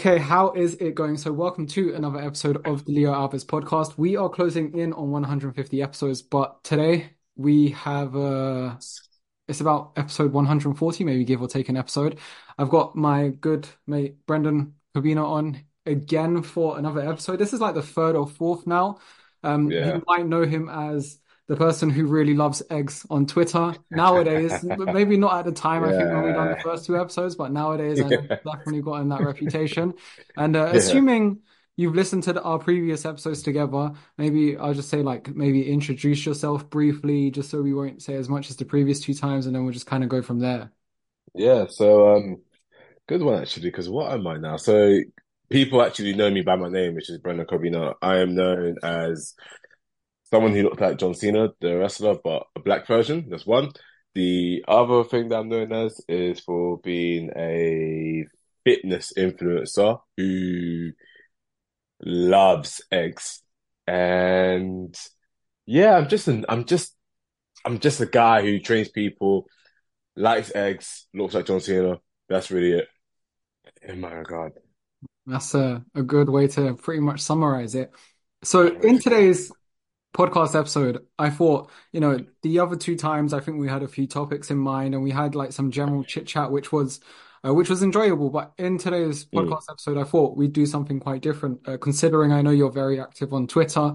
Okay, how is it going? So, welcome to another episode of the Leo Alves podcast. We are closing in on 150 episodes, but today we have uh it's about episode 140, maybe give or take an episode. I've got my good mate Brendan Cobbina on again for another episode. This is like the third or fourth now. Um, Yeah. you might know him as the person who really loves eggs on Twitter nowadays. Maybe not at the time, I think, when we done the first two episodes, but nowadays I've Yeah. definitely gotten that reputation. And uh, Yeah. assuming you've listened to the, our previous episodes together, maybe I'll just say like maybe introduce yourself briefly, just so we won't say as much as the previous two times, and then we'll just kind of go from there. Yeah. So, um, good one actually, because what am I now? So, people actually know me by my name, which is Brendan Cobbina. I am known as someone who looked like John Cena, the wrestler, but a black version. That's one. The other thing that I'm known as is for being a fitness influencer who loves eggs. And yeah, I'm just an, I'm just, I'm just a guy who trains people, likes eggs, looks like John Cena. That's really it. In my regard. That's a, a good way to pretty much summarize it. So in today's podcast episode, I thought, you know, the other two times I think we had a few topics in mind and we had like some general chit chat, which was uh, which was enjoyable. But in today's Mm, podcast episode, I thought we'd do something quite different. Uh, considering I know you're very active on Twitter,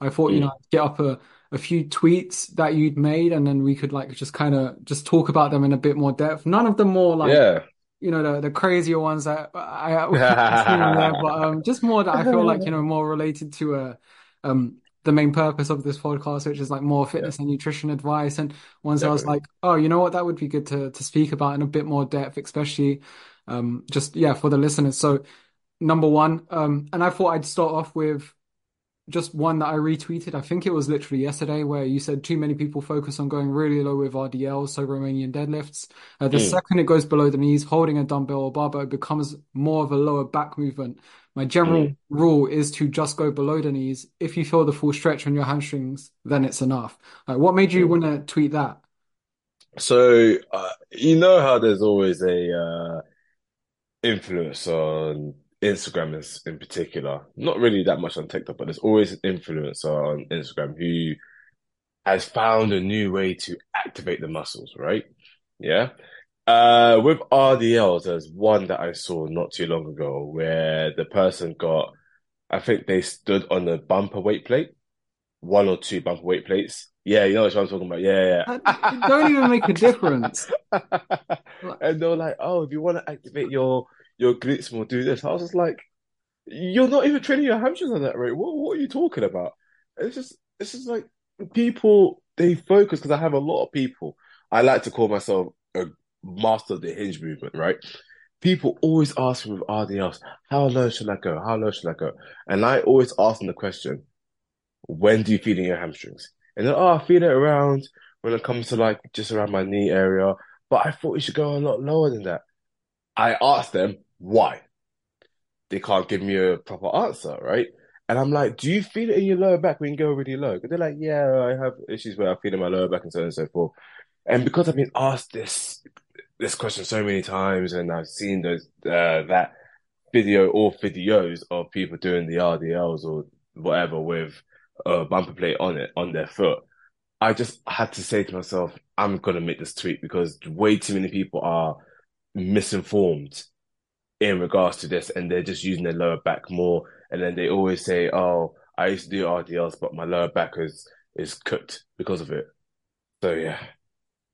I thought, you know, mm. I'd get up a a few tweets that you'd made and then we could like just kind of just talk about them in a bit more depth. None of them more like Yeah. you know the the crazier ones that I, I I've seen on there, but um, just more that I feel like you know more related to a um the main purpose of this podcast, which is like more Yeah, fitness and nutrition advice, and ones I was like, oh, you know what, that would be good to to speak about in a bit more depth, especially um just yeah for the listeners. So number one, um, and I thought I'd start off with just one that I retweeted. I think it was literally yesterday where you said too many people focus on going really low with RDLs, so Romanian deadlifts. Uh, the Mm, second it goes below the knees, holding a dumbbell or barbell, becomes more of a lower back movement. My general mm, rule is to just go below the knees. If you feel the full stretch on your hamstrings, then it's enough. Like, what made you mm. want to tweet that? So, uh, you know how there's always a uh, influencer on Instagram is- in particular, not really that much on TikTok, but there's always an influencer on Instagram who has found a new way to activate the muscles, right? Yeah. Uh, with RDLs, there's one that I saw not too long ago where the person got, I think they stood on a bumper weight plate, one or two bumper weight plates. Yeah, you know what I'm talking about. Yeah, It don't even make a difference. And they're like, "Oh, if you want to activate your your glutes more, do this." I was just like, "You're not even training your hamstrings at that rate. What what are you talking about?" It's just it's just like people they focus because I have a lot of people. I like to call myself a master of the hinge movement, right? People always ask me with RDLs, "How low should I go? How low should I go?" And I always ask them the question, "When do you feel in your hamstrings?" And then, "Oh, I feel it around when it comes to like just around my knee area." But I thought you should go a lot lower than that. I asked them why. They can't give me a proper answer, right? And I'm like, do you feel it in your lower back when you go really low? Because they're like, yeah, I have issues where I feel in my lower back and so on and so forth. And because I've been asked this this question so many times, and I've seen those uh, that video or videos of people doing the RDLs or whatever with a bumper plate on it on their foot. I just had to say to myself, I'm gonna make this tweet because way too many people are misinformed in regards to this, and they're just using their lower back more. And then they always say, "Oh, I used to do RDLs, but my lower back is is cooked because of it." So yeah,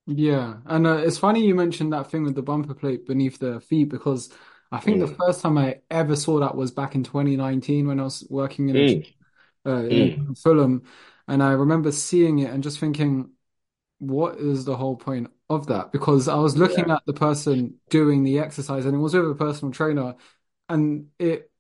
Yeah, and uh, it's funny you mentioned that thing with the bumper plate beneath the feet because I think the mm, first time I ever saw that was back in 2019 when I was working in a gym mm, uh, in mm, Fulham, and I remember seeing it and just thinking, what is the whole point of that? Because I was looking yeah, at the person doing the exercise and it was with a personal trainer, and it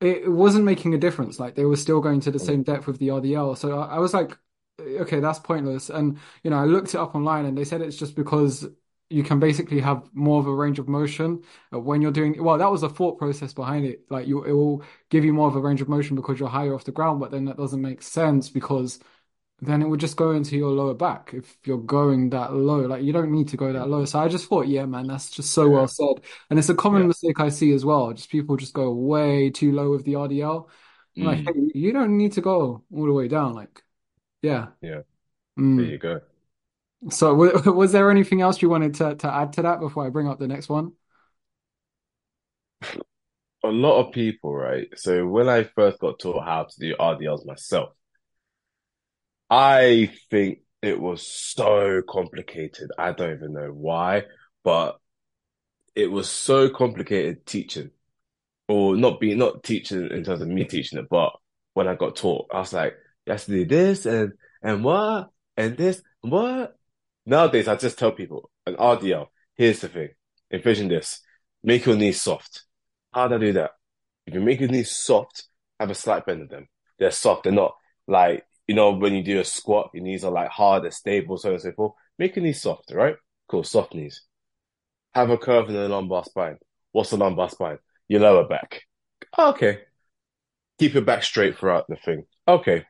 it wasn't making a difference. Like they were still going to the same depth with the RDL. So I, I was like, okay, that's pointless. And you know, I looked it up online and they said it's just because you can basically have more of a range of motion when you're doing, well, that was the thought process behind it. Like you, it will give you more of a range of motion because you're higher off the ground, but then that doesn't make sense because then it would just go into your lower back if you're going that low. Like you don't need to go that low. So I just thought, yeah, man, that's just so well said. And it's a common Yeah. mistake I see as well. Just people just go way too low with the RDL. I'm like, Mm. hey, you don't need to go all the way down. Like, yeah. Yeah. Mm. There you go. So w was there anything else you wanted to to add to that before I bring up the next one? A lot of people, right? So when I first got taught how to do RDLs myself, I think it was so complicated. I don't even know why, but it was so complicated teaching, or not being not teaching in terms of me teaching it, but when I got taught, I was like, you have to do this and and what and this what. Nowadays, I just tell people an RDL. Here's the thing: envision this. Make your knees soft. How do I do that? If you make your knees soft, have a slight bend of them. They're soft. They're not like you know when you do a squat, your knees are like hard, they're stable, so on and so forth. Make your knees soft, right? Cool, soft knees. Have a curve in the lumbar spine. What's the lumbar spine? Your lower back. Okay. Keep your back straight throughout the thing. Okay.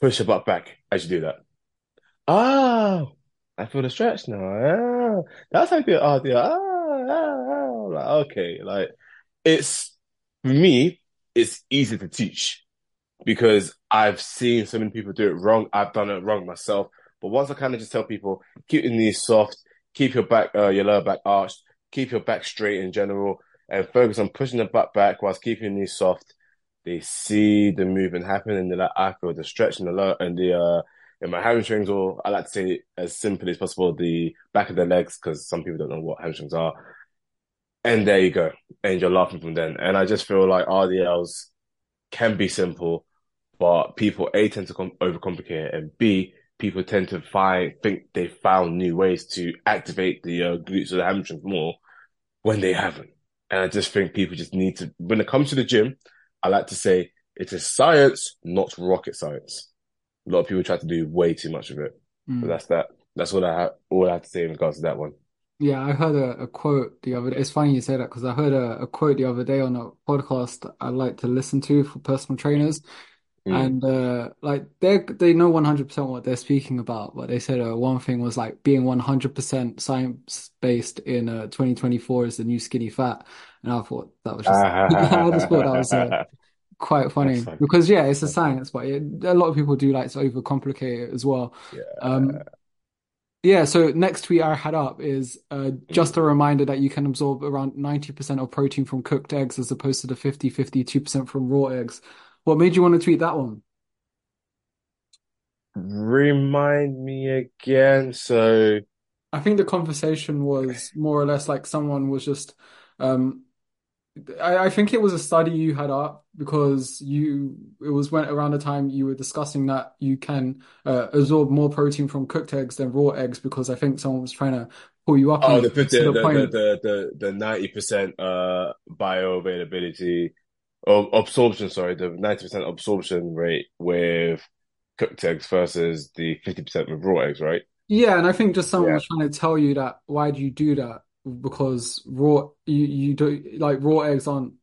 Push your butt back as you do that. Oh, I feel the stretch now. Ah, that's how you do it. Oh, yeah. Ah, ah, ah. Like, okay. Like, it's, for me, it's easy to teach because I've seen so many people do it wrong. I've done it wrong myself. But once I kind of just tell people, keep your knees soft, keep your back, uh, your lower back arched, keep your back straight in general, and focus on pushing the butt back whilst keeping your knees soft. They see the movement happen, and they're like, I feel the stretch in the lower and the uh in my hamstrings, or I like to say as simply as possible, the back of the legs, because some people don't know what hamstrings are. And there you go, and you're laughing from then. And I just feel like RDLs can be simple, but people A tend to com overcomplicate it, and B people tend to find think they found new ways to activate the uh, glutes or the hamstrings more when they haven't. And I just think people just need to, when it comes to the gym, I like to say it is science, not rocket science. A lot of people try to do way too much of it. Mm. But that's that. That's all I have. All I have to say in regards to that one. Yeah, I heard a, a quote the other day. It's funny you say that because I heard a, a quote the other day on a podcast I like to listen to for personal trainers. Mm. And uh, like they they know 100% what they're speaking about, but they said uh, one thing was like being 100% science based in uh, 2024 is the new skinny fat. And I thought that was just I just thought that was uh, quite funny funny. because yeah, it's a science, but it, a lot of people do like to overcomplicate it as well. Yeah. Um, yeah, so next tweet I had up is uh, just a reminder that you can absorb around 90% of protein from cooked eggs as opposed to the 50, 52% from raw eggs. What made you want to tweet that one? Remind me again. So, I think the conversation was more or less like someone was just um I, I think it was a study you had up because you it was when around the time you were discussing that you can uh, absorb more protein from cooked eggs than raw eggs because I think someone was trying to pull you up oh, the the to the the point. the the the ninety percent uh bioavailability or absorption. Sorry, the ninety percent absorption rate with cooked eggs versus the fifty percent with raw eggs, right? Yeah, and I think just someone Yeah. was trying to tell you that why do you do that? Because raw you you do like raw eggs aren't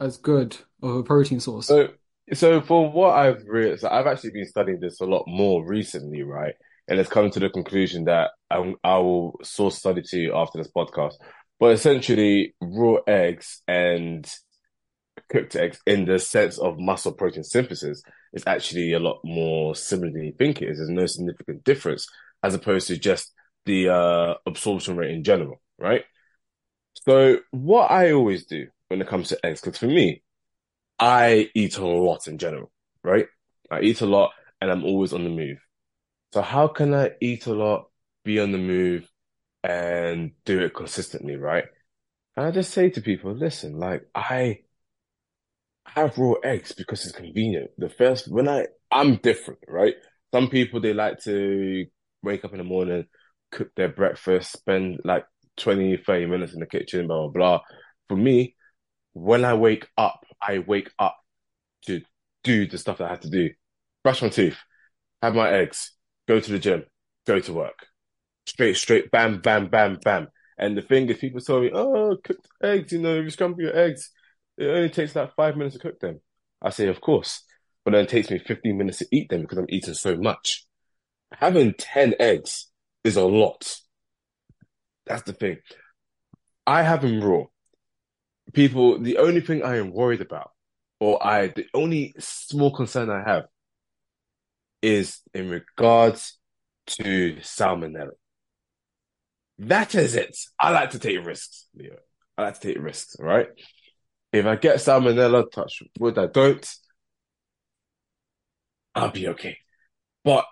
as good of a protein source. So, so for what I've realized, I've actually been studying this a lot more recently, right? And it's come to the conclusion that I, I will source study to you after this podcast. But essentially, raw eggs and cooked eggs, in the sense of muscle protein synthesis, is actually a lot more similar than you think it is. There's no significant difference as opposed to just the uh, absorption rate in general, right? So, what I always do when it comes to eggs, because for me, I eat a lot in general, right? I eat a lot and I'm always on the move. So how can I eat a lot, be on the move, and do it consistently, right? And I just say to people, listen, like I have raw eggs because it's convenient. The first, when I, I'm different, right? Some people, they like to wake up in the morning, cook their breakfast, spend like 20, 30 minutes in the kitchen, blah, blah, blah. For me, when I wake up, I wake up to do the stuff that I have to do. Brush my teeth, have my eggs, go to the gym, go to work. Straight, straight, bam, bam, bam, bam. And the thing is, people tell me, oh, cooked eggs, you know, you scramble your eggs. It only takes like five minutes to cook them. I say, of course. But then it takes me 15 minutes to eat them because I'm eating so much. having 10 eggs is a lot. That's the thing. I have them raw. People, the only thing I am worried about, or I, the only small concern I have is in regards to salmonella. That is it. I like to take risks, Leo. I like to take risks, right? If I get salmonella, touch wood, I don't, I'll be okay. But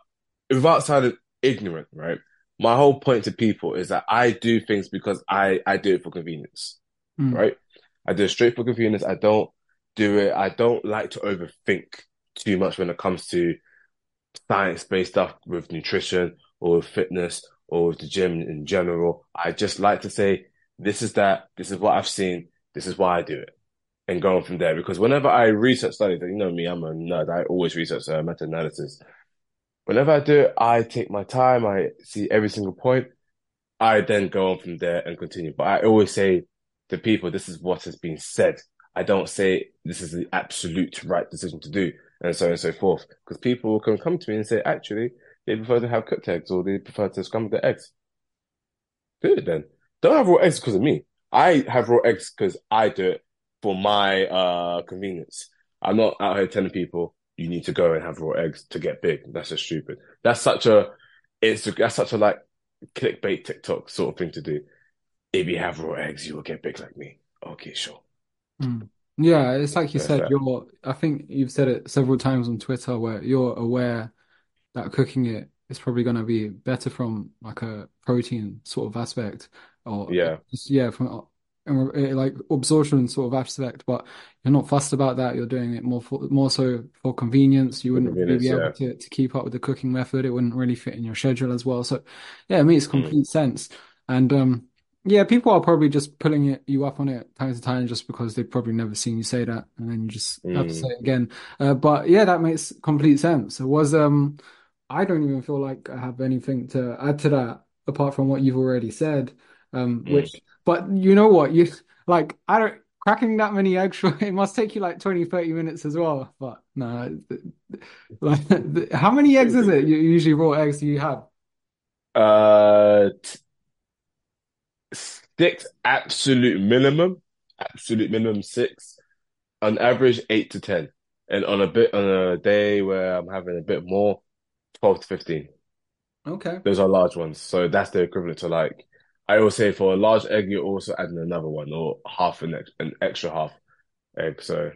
without sounding ignorant, right? My whole point to people is that I do things because I, I do it for convenience, mm. right? I do it straight for convenience. I don't do it. I don't like to overthink too much when it comes to science based stuff with nutrition or with fitness or with the gym in general. I just like to say, this is that, this is what I've seen, this is why I do it. And going from there, because whenever I research studies, you know me, I'm a nerd. I always research uh, meta analysis. Whenever I do it, I take my time. I see every single point. I then go on from there and continue. But I always say to people, this is what has been said. I don't say this is the absolute right decision to do and so on and so forth. Because people can come to me and say, actually, they prefer to have cooked eggs or they prefer to scramble the eggs. Do it then. Don't have raw eggs because of me. I have raw eggs because I do it for my uh convenience. I'm not out here telling people you need to go and have raw eggs to get big. That's just stupid. That's such a it's that's such a like clickbait TikTok sort of thing to do. If you have raw eggs, you will get big like me. Okay, sure. Mm. Yeah, it's like you said, you're I think you've said it several times on Twitter where you're aware that cooking it is probably going to be better from like a protein sort of aspect or yeah, just, yeah, from like absorption sort of aspect, but you're not fussed about that. You're doing it more for more so for convenience. You wouldn't really be able yeah. to, to keep up with the cooking method. It wouldn't really fit in your schedule as well. So yeah, it makes mm. complete mm. sense. And um yeah, people are probably just pulling it, you up on it time to time just because they've probably never seen you say that, and then you just mm. have to say it again. Uh, but yeah, that makes complete sense. It was um, I don't even feel like I have anything to add to that apart from what you've already said. Um, mm. which, but you know what, you like I don't cracking that many eggs. It must take you like 20, 30 minutes as well. But no, like how many eggs is it? You usually raw eggs do you have? Uh. T- six absolute minimum, absolute minimum six, on average eight to ten, and on a bit on a day where I'm having a bit more, twelve to fifteen. Okay, those are large ones, so that's the equivalent to like I always say for a large egg, you're also adding another one or half an, ex- an extra half egg, so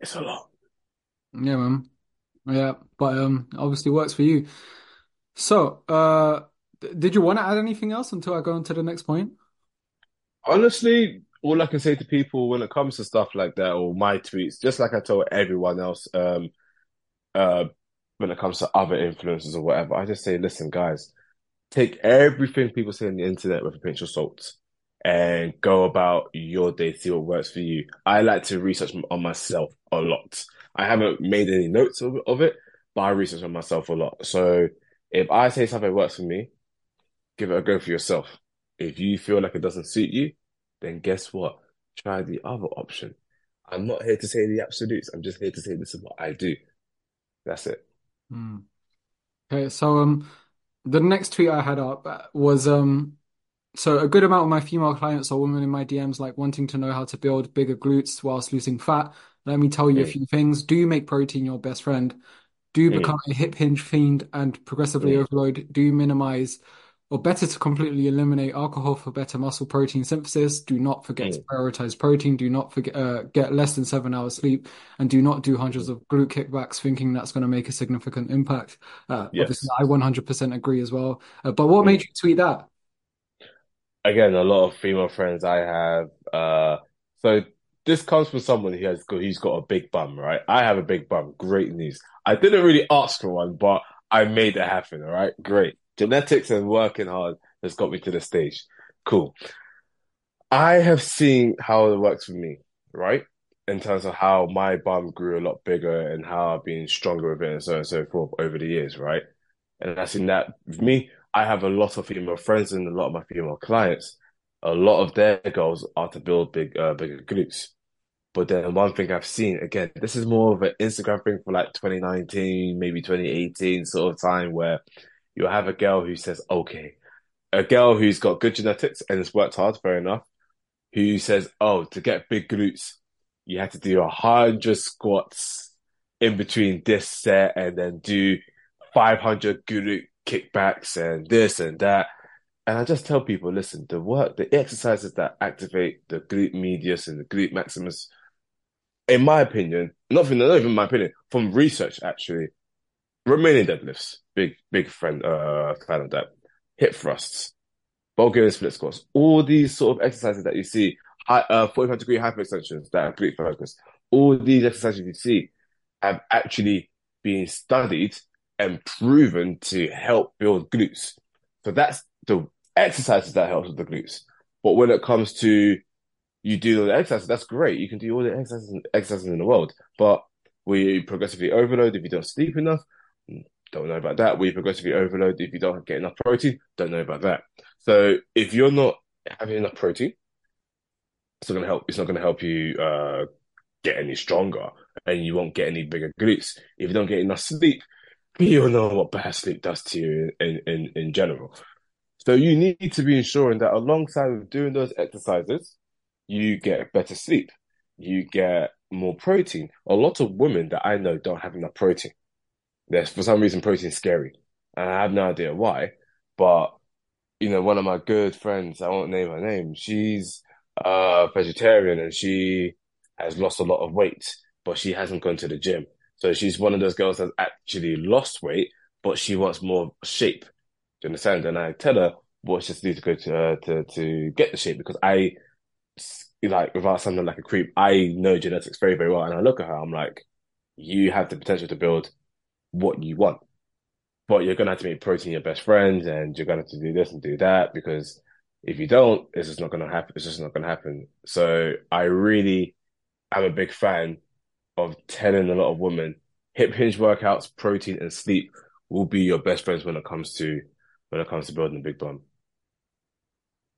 it's a lot. Yeah, man. Yeah, but um, obviously works for you. So, uh, did you want to add anything else until I go on to the next point? Honestly, all I can say to people when it comes to stuff like that or my tweets, just like I told everyone else, um, uh, when it comes to other influencers or whatever, I just say, listen, guys, take everything people say on the internet with a pinch of salt and go about your day, see what works for you. I like to research on myself a lot. I haven't made any notes of, of it, but I research on myself a lot. So if I say something works for me, give it a go for yourself. If you feel like it doesn't suit you, then guess what? Try the other option. I'm not here to say the absolutes. I'm just here to say this is what I do. That's it. Mm. Okay, so um, the next tweet I had up was um, so a good amount of my female clients are women in my DMs, like wanting to know how to build bigger glutes whilst losing fat. Let me tell you mm. a few things. Do make protein your best friend. Do mm. become a hip hinge fiend and progressively mm. overload. Do minimize or better to completely eliminate alcohol for better muscle protein synthesis. Do not forget mm. to prioritize protein. Do not forget uh, get less than seven hours sleep, and do not do hundreds of glute kickbacks thinking that's going to make a significant impact. Uh, yes. Obviously, I 100% agree as well. Uh, but what mm. made you tweet that? Again, a lot of female friends I have. Uh, so this comes from someone who has got, he's got a big bum, right? I have a big bum. Great news. I didn't really ask for one, but I made it happen. All right, great genetics and working hard has got me to this stage. Cool. I have seen how it works for me, right? In terms of how my bum grew a lot bigger and how I've been stronger with it and so on and so forth over the years, right? And I seen that with me, I have a lot of female friends and a lot of my female clients. A lot of their goals are to build big, uh, bigger glutes. But then one thing I've seen, again, this is more of an Instagram thing for like 2019, maybe 2018 sort of time where you'll have a girl who says, okay, a girl who's got good genetics and has worked hard, fair enough, who says, oh, to get big glutes, you have to do a hundred squats in between this set and then do 500 glute kickbacks and this and that. And I just tell people, listen, the work, the exercises that activate the glute medius and the glute maximus, in my opinion, not from not even my opinion, from research actually, Romanian deadlifts, big big friend uh fan of that, hip thrusts, Bulgarian split squats, all these sort of exercises that you see, high, uh, 45 degree hyperextensions that are glute focused, all these exercises you see have actually been studied and proven to help build glutes. So that's the exercises that helps with the glutes. But when it comes to you do the exercises, that's great. You can do all the exercises, exercises in the world. But we progressively overload if you don't sleep enough? Don't know about that. We progressively overload if you don't get enough protein? Don't know about that. So if you're not having enough protein, it's not gonna help. It's not gonna help you uh, get any stronger, and you won't get any bigger glutes. If you don't get enough sleep, you know what bad sleep does to you in, in, in general. So you need to be ensuring that alongside with doing those exercises, you get better sleep, you get more protein. A lot of women that I know don't have enough protein. There's for some reason protein is scary, and I have no idea why. But you know, one of my good friends, I won't name her name, she's a vegetarian and she has lost a lot of weight, but she hasn't gone to the gym. So she's one of those girls that's actually lost weight, but she wants more shape. Do you understand? And I tell her what she needs to go to uh, to to get the shape because I like without sounding like a creep, I know genetics very very well, and I look at her, I'm like, you have the potential to build what you want, but you're gonna have to make protein your best friend, and you're gonna have to do this and do that because if you don't, it's just not gonna happen. It's just not gonna happen. So I really am a big fan of telling a lot of women hip hinge workouts, protein, and sleep will be your best friends when it comes to when it comes to building a big bum.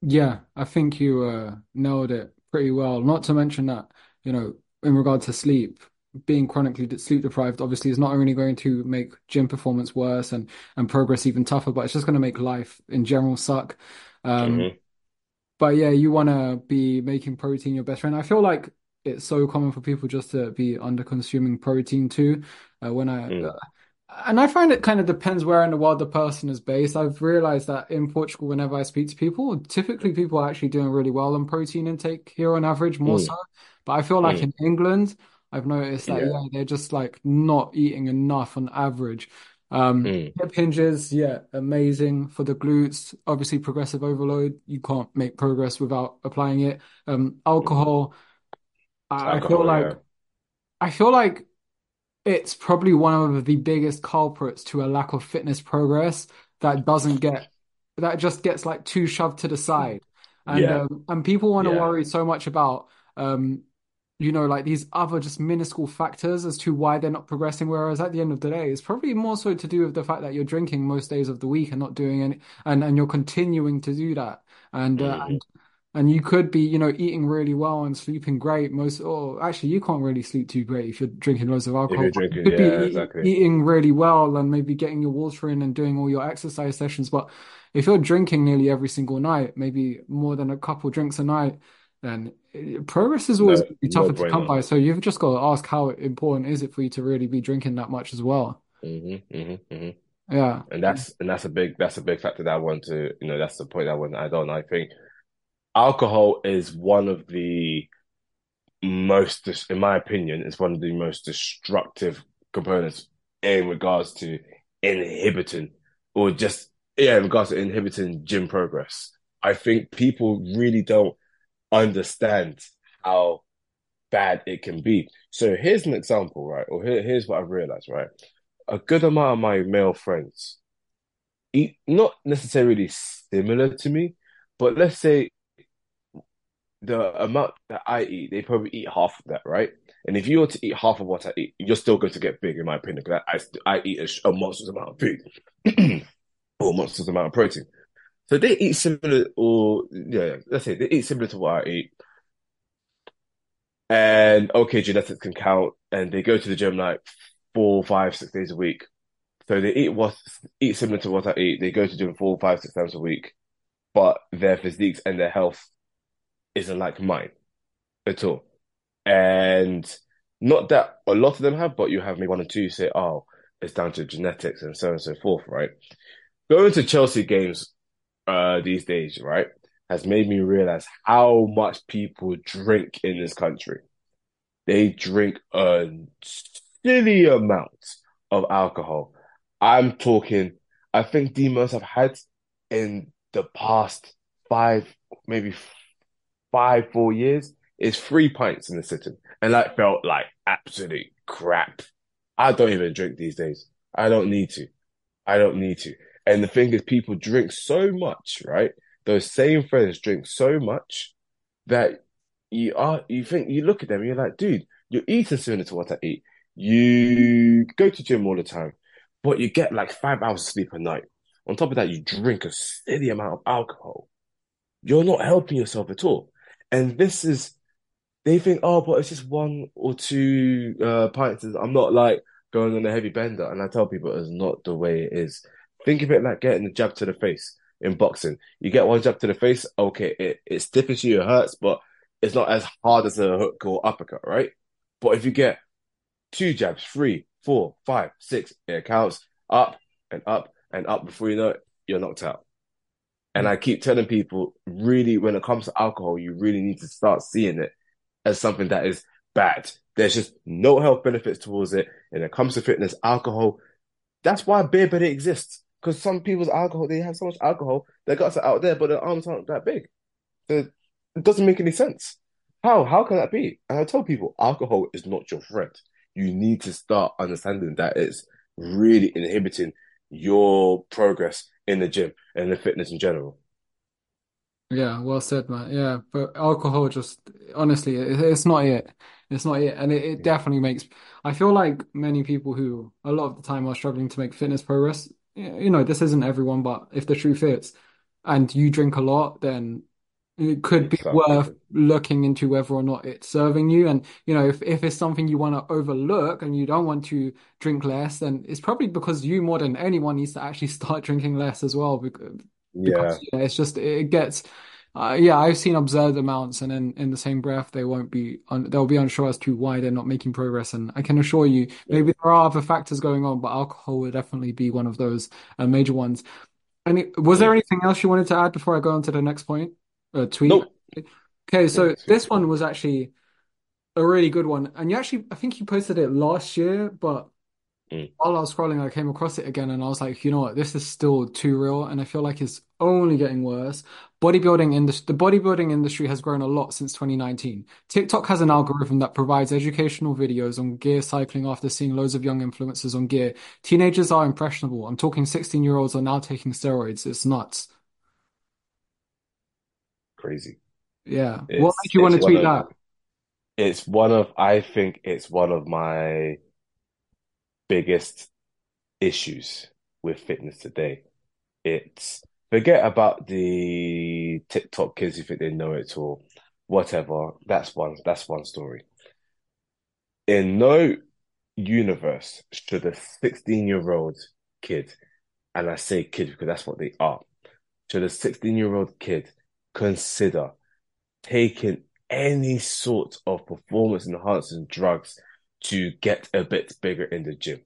Yeah, I think you uh, nailed it pretty well. Not to mention that, you know, in regard to sleep, being chronically sleep deprived obviously is not only going to make gym performance worse and and progress even tougher, but it's just going to make life in general suck. Um, mm-hmm. But yeah, you want to be making protein your best friend. I feel like it's so common for people just to be under consuming protein too. Uh, when I mm. uh, and I find it kind of depends where in the world the person is based. I've realized that in Portugal, whenever I speak to people, typically people are actually doing really well on protein intake here on average, more mm. so. But I feel like mm. in England, I've noticed that yeah. yeah. they're just like not eating enough on average. Um, mm. hip hinges, yeah, amazing for the glutes. Obviously, progressive overload, you can't make progress without applying it. Um, alcohol I, feel like yeah. I feel like it's probably one of the biggest culprits to a lack of fitness progress that doesn't get that just gets like too shoved to the side. And yeah. um, and people want to yeah. worry so much about um you know like these other just minuscule factors as to why they're not progressing whereas at the end of the day it's probably more so to do with the fact that you're drinking most days of the week and not doing any and and you're continuing to do that and, uh, mm. and and you could be, you know, eating really well and sleeping great. Most, or actually, you can't really sleep too great if you're drinking loads of alcohol. Drinking, you could yeah, be exactly. eating really well and maybe getting your water in and doing all your exercise sessions. But if you're drinking nearly every single night, maybe more than a couple drinks a night, then progress is always no, be tougher no to come by. So you've just got to ask how important is it for you to really be drinking that much as well. Mm-hmm, mm-hmm, mm-hmm. Yeah, and that's and that's a big that's a big factor that I want to you know that's the point I want to add on. I think alcohol is one of the most, in my opinion, is one of the most destructive components in regards to inhibiting or just yeah, in regards to inhibiting gym progress. I think people really don't understand how bad it can be. So here's an example, right? Or here, here's what I've realized, right? A good amount of my male friends not necessarily similar to me, but let's say the amount that I eat, they probably eat half of that, right? And if you were to eat half of what I eat, you're still going to get big, in my opinion, because I, I, eat a, a monstrous amount of food or a monstrous amount of protein. So they eat similar, or yeah, let's say they eat similar to what I eat. And okay, genetics can count, and they go to the gym like four, five, six days a week. So they eat what eat similar to what I eat. They go to gym four, five, six times a week, but their physiques and their health isn't like mine at all. And not that a lot of them have, but you have maybe one or two say, "Oh, it's down to genetics and so on and so forth." Right? Going to Chelsea games uh, these days, right, has made me realize how much people drink in this country. They drink a silly amount of alcohol. I'm talking, I think the most I've had in the past five, maybe five, four years is three pints in the sitting. And that felt like absolute crap. I don't even drink these days. I don't need to. I don't need to. And the thing is, people drink so much, right? Those same friends drink so much that you are, you think, you look at them, you're like, dude, you're eating similar to what I eat. You go to gym all the time, but you get like five hours of sleep a night. On top of that, you drink a silly amount of alcohol. You're not helping yourself at all. And this is, they think, oh, but it's just one or two uh, pints. I'm not like going on a heavy bender. And I tell people it's not the way it is. Think of it like getting a jab to the face in boxing. You get one jab to the face, okay, it, it stiffens you, it hurts, but it's not as hard as a hook or uppercut, right? But if you get two jabs, three, four, five, six, it counts up and up and up before you know it, you're knocked out. And I keep telling people, really, when it comes to alcohol, you really need to start seeing it as something that is bad. There's just no health benefits towards it. And it comes to fitness, alcohol, that's why beer belly exists. Because some people's alcohol, they have so much alcohol, their guts are out there, but their arms aren't that big. So it doesn't make any sense. How? How can that be? And I tell people, alcohol is not your friend. You need to start understanding that it's really inhibiting your progress in the gym and the fitness in general. Yeah, well said, man. Yeah, but alcohol just honestly, it, it's not it. It's not it, and it, it definitely makes. I feel like many people who a lot of the time are struggling to make fitness progress. You know, this isn't everyone, but if the truth is, and you drink a lot, then it could be worth looking into whether or not it's serving you. And, you know, if, if it's something you want to overlook and you don't want to drink less, then it's probably because you more than anyone needs to actually start drinking less as well. Because, because Yeah. yeah, it's just, it gets, uh, yeah, I've seen absurd amounts and then in the same breath, they won't be, un they'll be unsure as to why they're not making progress. And I can assure you, maybe there are other factors going on, but alcohol will definitely be one of those uh, major ones. And it, was there anything else you wanted to add before I go on to the next point? Uh, tweet. Nope. Okay, so this one was actually a really good one. And you actually, I think you posted it last year, but Mm. while I was scrolling, I came across it again and I was like, you know what, this is still too real. And I feel like it's only getting worse. Bodybuilding industry, the bodybuilding industry has grown a lot since 2019. TikTok has an algorithm that provides educational videos on gear cycling after seeing loads of young influencers on gear. Teenagers are impressionable. I'm talking 16 year olds are now taking steroids. It's nuts. Crazy. Yeah. What It's made you want to tweet of that? it's one of I think it's one of my biggest issues with fitness today. It's forget about the TikTok kids who think they know it or whatever. That's one that's one story. In no universe should a 16 year old kid, and I say kid because that's what they are, should a 16 year old kid consider taking any sort of performance enhancing drugs to get a bit bigger in the gym.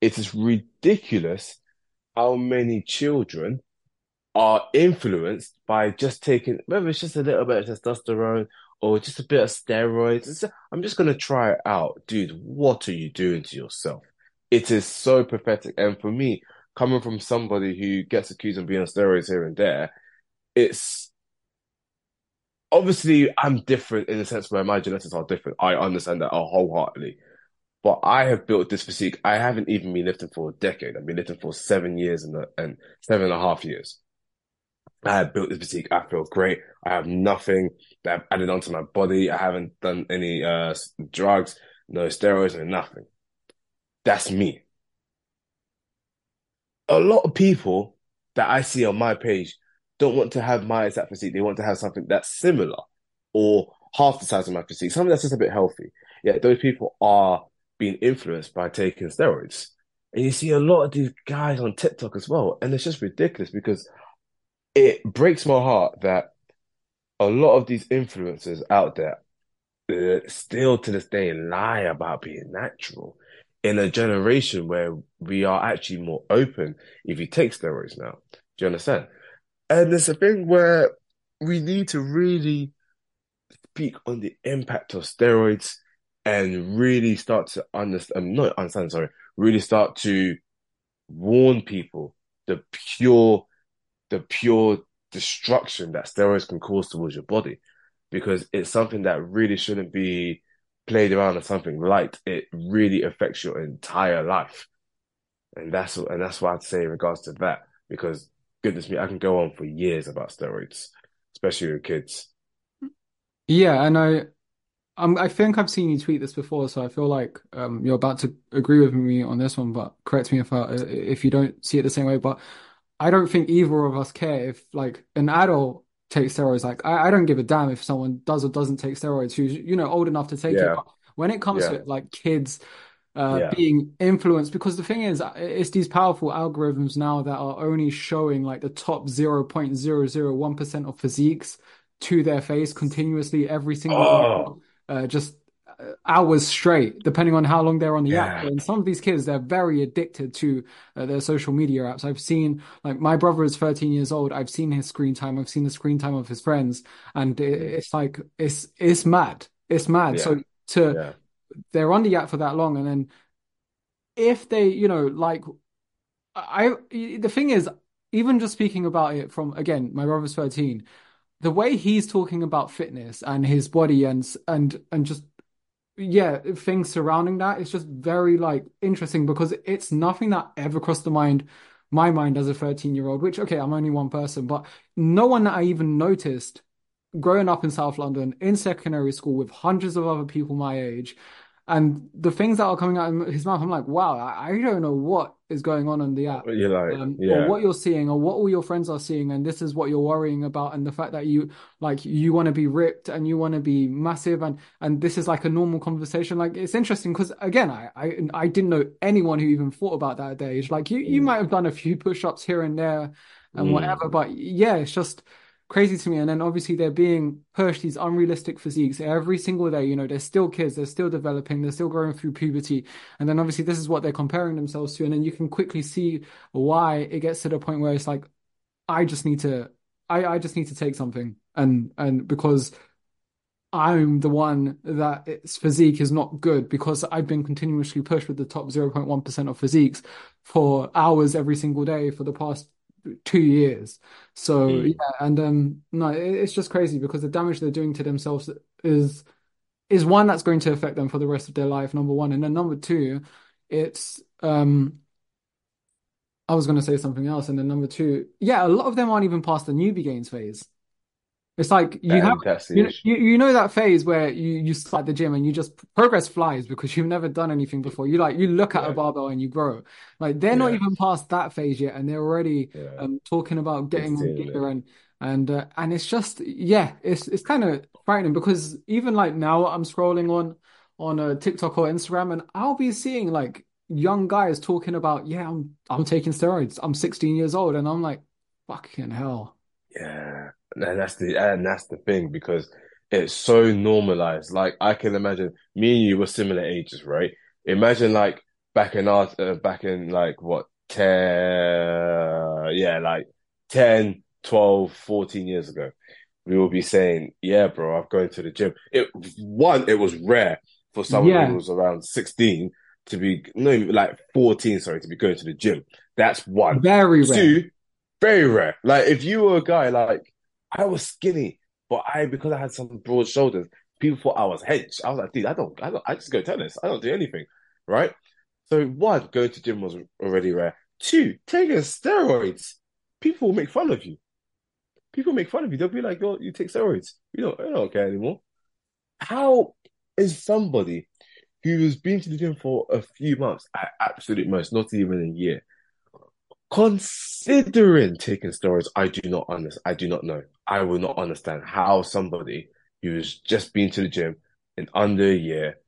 It is ridiculous how many children are influenced by just taking, whether it's just a little bit of testosterone or just a bit of steroids. I'm just going to try it out. Dude, what are you doing to yourself? It is so pathetic. And for me, coming from somebody who gets accused of being on steroids here and there, it's obviously I'm different in the sense where my genetics are different. I understand that wholeheartedly. But I have built this physique. I haven't even been lifting for a decade. I've been lifting for seven years and, and seven and a half years. I have built this physique. I feel great. I have nothing that I've added onto my body. I haven't done any uh drugs, no steroids, and nothing. That's me. A lot of people that I see on my page don't want to have my exact physique. They want to have something that's similar or half the size of my physique, something that's just a bit healthy. Yeah, those people are being influenced by taking steroids. And you see a lot of these guys on TikTok as well. And it's just ridiculous because it breaks my heart that a lot of these influencers out there still to this day lie about being natural in a generation where we are actually more open if you take steroids now. Do you understand? And there's a thing where we need to really speak on the impact of steroids and really start to understand, um, not understand, sorry, really start to warn people the pure, the pure destruction that steroids can cause towards your body because it's something that really shouldn't be played around as something light. It really affects your entire life. And that's and that's what I'd say in regards to that, because goodness me, I can go on for years about steroids, especially with kids. Yeah, and I um, I think I've seen you tweet this before, so I feel like um, you're about to agree with me on this one, but correct me if I, if you don't see it the same way. But I don't think either of us care if like an adult takes steroids. Like I, I don't give a damn if someone does or doesn't take steroids who's you know old enough to take Yeah, it. But when it comes to yeah, it, like kids uh, yeah. being influenced, because the thing is, it's these powerful algorithms now that are only showing like the top 0.001% of physiques to their face continuously every single day, Oh, uh, just uh, hours straight, depending on how long they're on the app. yeah. And some of these kids, they're very addicted to uh, their social media apps. I've seen, like, my brother is 13 years old. I've seen his screen time. I've seen the screen time of his friends, and it, Mm, it's like it's it's mad. It's mad. Yeah, So to. They're on the app for that long, and then if they, you know, like I, the thing is, even just speaking about it from again, my brother's 13, the way he's talking about fitness and his body and and and just yeah, things surrounding that is just very like interesting because it's nothing that ever crossed the mind, my mind as a 13 year old, which okay, I'm only one person, but no one that I even noticed growing up in South London in secondary school with hundreds of other people my age, and the things that are coming out of his mouth, I'm like, wow, I, I don't know what is going on on the app. You're like, Um, or what you're seeing, or what all your friends are seeing, and this is what you're worrying about, and the fact that you like you want to be ripped and you want to be massive, and and this is like a normal conversation. Like it's interesting because again, I, I I didn't know anyone who even thought about that at age. Like you you Mm, might have done a few push-ups here and there and mm, whatever, but yeah, it's just crazy to me. And then obviously they're being pushed these unrealistic physiques every single day. You know, they're still kids, they're still developing, they're still growing through puberty. And then obviously this is what they're comparing themselves to. And then you can quickly see why it gets to the point where it's like, I just need to, I, I just need to take something. And, and because I'm the one that its physique is not good because I've been continuously pushed with the top 0.1% of physiques for hours every single day for the past two years. So yeah, mm. and um no, it, it's just crazy because the damage they're doing to themselves is is one that's going to affect them for the rest of their life, number one. And then number two, it's um I was gonna say something else, and then number two, yeah, a lot of them aren't even past the newbie gains phase. It's like you have you know, you you know that phase where you you start the gym and you just progress flies because you've never done anything before. You like you look at a barbell and you grow. Like they're not even past that phase yet, and they're already yeah. um talking about getting on gear and and uh, and it's just yeah, it's it's kind of frightening because even like now I'm scrolling on on a TikTok or Instagram and I'll be seeing like young guys talking about yeah I'm I'm taking steroids. I'm 16 years old and I'm like fucking hell. Yeah, and that's the and that's the thing because it's so normalized. Like I can imagine me and you were similar ages, right? Imagine like back in our uh, back in like what 10 yeah, like 10, 12, 14 years ago. We will be saying, "Yeah, bro, I'm going to the gym." It one, it was rare for someone who was around 16 to be no, like 14, sorry, to be going to the gym. That's one. very rare. Two, very rare. Like if you were a guy like I was skinny, but I because I had some broad shoulders, people thought I was hench. I was like, dude, I don't, I don't, I just go tennis. I don't do anything, right? So one, going to gym was already rare. Two, taking steroids, people will make fun of you. People make fun of you. They'll be like, "Yo, you take steroids. You don't, you don't care anymore." How is somebody who has been to the gym for a few months, at absolute most, not even a year, considering taking steroids, I do not understand. I do not know. I will not understand how somebody who has just been to the gym in under a year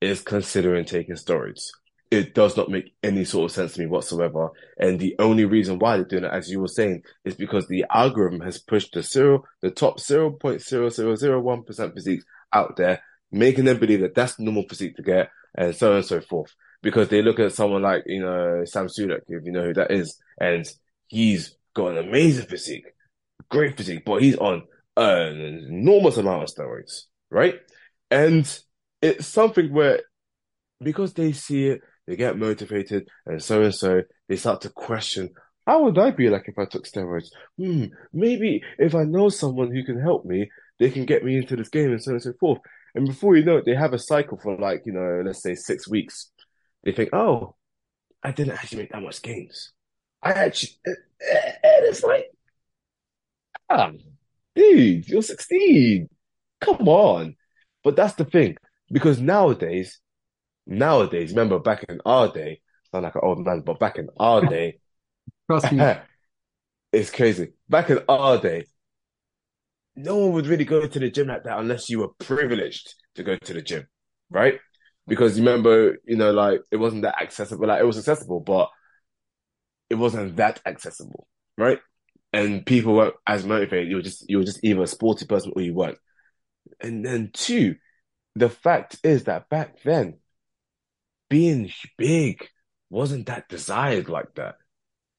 is considering taking steroids. It does not make any sort of sense to me whatsoever. And the only reason why they're doing it, as you were saying, is because the algorithm has pushed the zero, the top 0.0001% physiques out there, making them believe that that's the normal physique to get and so on and so forth. Because they look at someone like, you know, Sam Sulek, if you know who that is, and he's got an amazing physique, great physique, but he's on an enormous amount of steroids, right? And it's something where because they see it, they get motivated, and so and so, they start to question, how would I be like if I took steroids? Hmm, maybe if I know someone who can help me, they can get me into this game, and so on and so forth. And before you know it, they have a cycle for like, you know, let's say six weeks. They think, oh, I didn't actually make that much gains. I actually, and it's like, ah, dude, you're 16. Come on. But that's the thing, because nowadays, nowadays, remember back in our day, sound like an old man, but back in our day, Trust me. it's crazy. Back in our day, no one would really go to the gym like that unless you were privileged to go to the gym, right? Because you remember, you know, like it wasn't that accessible. Like it was accessible, but it wasn't that accessible, right? And people weren't as motivated. You were just you were just either a sporty person or you weren't. And then two, the fact is that back then, being big wasn't that desired like that.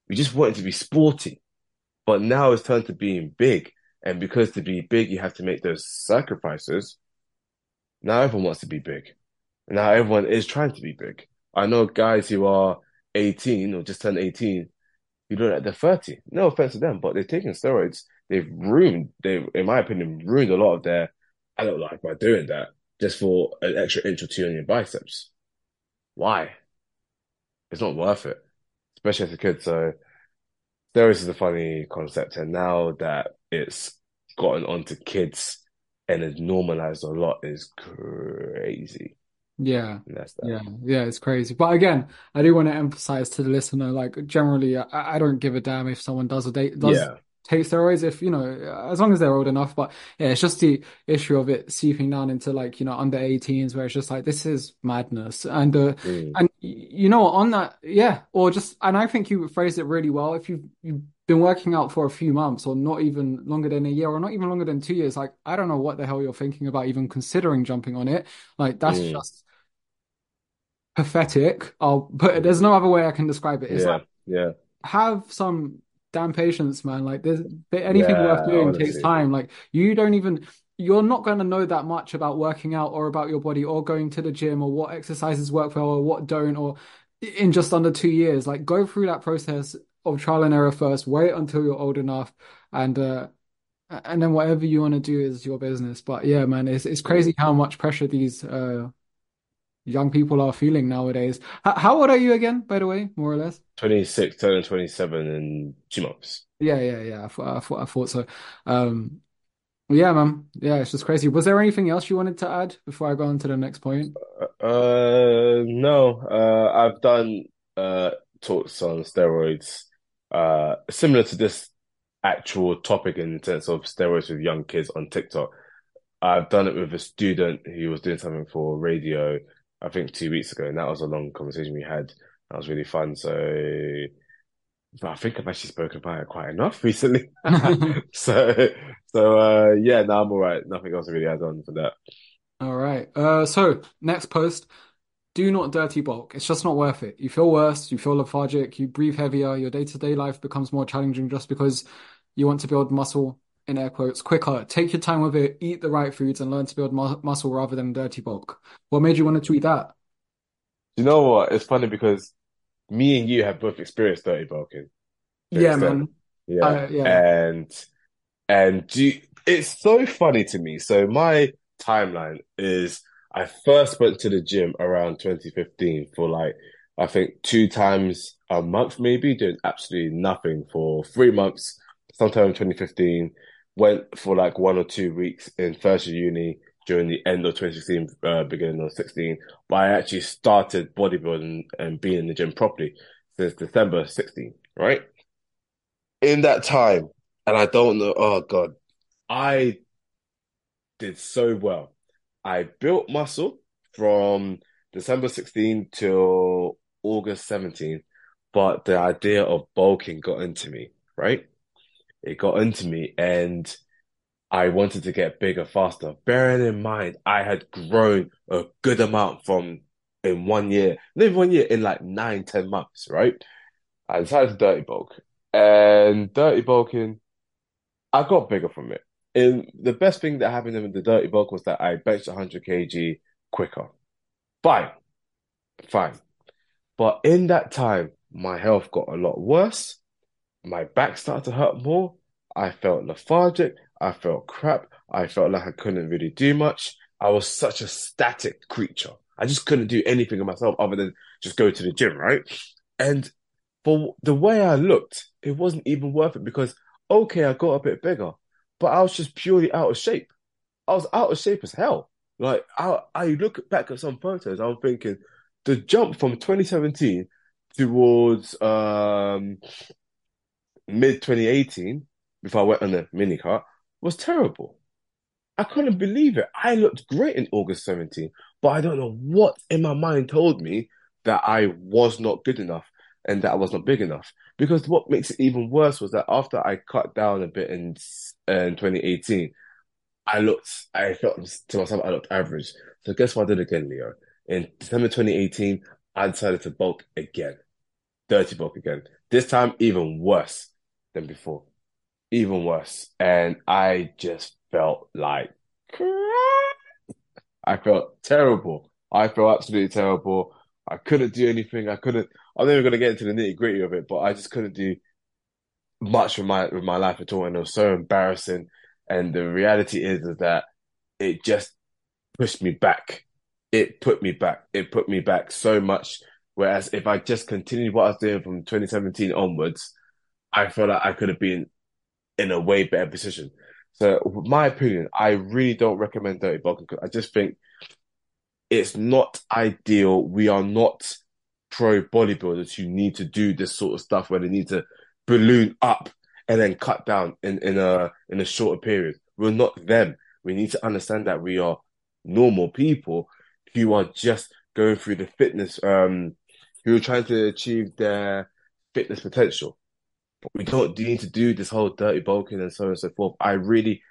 We just wanted to be sporty. But now it's turned to being big. And because to be big, you have to make those sacrifices. Now everyone wants to be big. Now everyone is trying to be big. I know guys who are 18 or just turned 18, you look at they're 30. No offense to them, but they're taking steroids. They've ruined, they've, in my opinion, ruined a lot of their adult life by doing that just for an extra inch or two on your biceps. Why? It's not worth it, especially as a kid. So steroids is a funny concept. And now that it's gotten onto kids and it's normalized a lot is crazy. Yeah, And that's that. yeah, yeah, it's crazy. But again, I do want to emphasize to the listener, like generally, I, I don't give a damn if someone does a date does Yeah. take steroids if you know as long as they're old enough. But yeah, it's just the issue of it seeping down into like you know under 18s where it's just like this is madness. And uh, Mm. and you know on that, yeah, or just and I think you phrased it really well. If you've you've been working out for a few months or not even longer than a year or not even longer than two years, like I don't know what the hell you're thinking about even considering jumping on it. Like that's Mm. just pathetic. I'll but there's no other way I can describe it. It's Yeah. like Yeah. have some damn patience, man. Like there's anything worth Yeah. doing takes time. Like you don't even you're not going to know that much about working out or about your body or going to the gym or what exercises work well or what don't or in just under two years. Like go through that process of trial and error first. Wait until you're old enough and uh and then whatever you want to do is your business. But yeah, man, it's it's crazy how much pressure these uh young people are feeling nowadays. H how old are you again, by the way, more or less? 26, turning 27 in two months. Yeah, yeah, yeah. I thought, I thought, I thought so. Um, yeah, man. Yeah, it's just crazy. Was there anything else you wanted to add before I go on to the next point? Uh, no, uh, I've done, uh, talks on steroids, uh, similar to this actual topic in the sense of steroids with young kids on TikTok. I've done it with a student who was doing something for radio, I think two weeks ago, and that was a long conversation we had. That was really fun. So, but I think I've actually spoken about it quite enough recently. So, so, uh, yeah, no, I'm all right. Nothing else to really add on for that. All right. Uh, so next post, do not dirty bulk. It's just not worth it. You feel worse, you feel lethargic, you breathe heavier, your day-to-day life becomes more challenging just because you want to build muscle, in air quotes, quicker. Take your time with it, eat the right foods, and learn to build mu muscle rather than dirty bulk. What made you want to tweet that? You know what? It's funny because me and you have both experienced dirty bulking Yeah, man. Yeah. Uh, yeah. And and do you, it's so funny to me. So my timeline is I first went to the gym around 2015 for like I think two times a month maybe, doing absolutely nothing for three months, sometime in 2015. Went for like one or two weeks in first year uni during the end of 2016, uh, beginning of 16. But I actually started bodybuilding and being in the gym properly since December 16, right? In that time, and I don't know, oh God, I did so well. I built muscle from December 16 till August 17, but the idea of bulking got into me, right? It got into me and I wanted to get bigger faster. Bearing in mind, I had grown a good amount from in one year, not one year, in like nine, ten months, right? I decided to dirty bulk. And dirty bulking, I got bigger from it. And the best thing that happened in the dirty bulk was that I benched 100 kg quicker. Fine. Fine. But in that time, my health got a lot worse. My back started to hurt more. I felt lethargic. I felt crap. I felt like I couldn't really do much. I was such a static creature. I just couldn't do anything of myself other than just go to the gym, right? And for the way I looked, it wasn't even worth it because, okay, I got a bit bigger, but I was just purely out of shape. I was out of shape as hell. Like, I, I look back at some photos, I'm thinking the jump from 2017 towards um, mid 2018, before I went on the mini cut, was terrible. I couldn't believe it. I looked great in August 17, but I don't know what in my mind told me that I was not good enough and that I was not big enough. Because what makes it even worse was that after I cut down a bit in, in 2018, I looked, I felt to myself, I looked average. So guess what I did again, Leo? In December 2018, I decided to bulk again. Dirty bulk again. This time, even worse than before. Even worse. And I just felt like crap. I felt terrible. I felt absolutely terrible. I couldn't do anything. I couldn't. I'm never going to get into the nitty gritty of it, but I just couldn't do much with my with my life at all, and it was so embarrassing. And the reality is, is that it just pushed me back. It put me back. It put me back so much. Whereas if I just continued what I was doing from 2017 onwards, I feel like I could have been in a way better position. So, my opinion, I really don't recommend dirty bulking because I just think it's not ideal. We are not pro bodybuilders who need to do this sort of stuff where they need to balloon up and then cut down in, in a in a shorter period. We're not them. We need to understand that we are normal people who are just going through the fitness, um, who are trying to achieve their fitness potential. We don't need to do this whole dirty bulking and so on and so forth. I really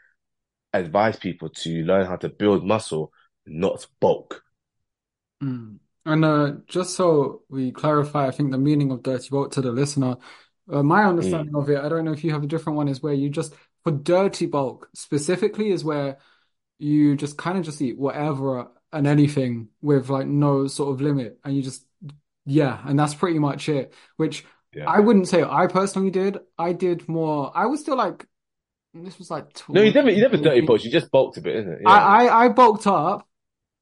advise people to learn how to build muscle, not bulk. Mm. And uh, just so we clarify, I think the meaning of dirty bulk to the listener, uh, my understanding mm. of it, I don't know if you have a different one, is where you just, for dirty bulk specifically, is where you just kind of just eat whatever and anything with like no sort of limit. And you just, yeah, and that's pretty much it, which yeah. I wouldn't say I personally did. I did more, I was still like, this was like, 20, no, you never, you never dirty bulked, you just bulked a bit, isn't it? Yeah. I, I, I bulked up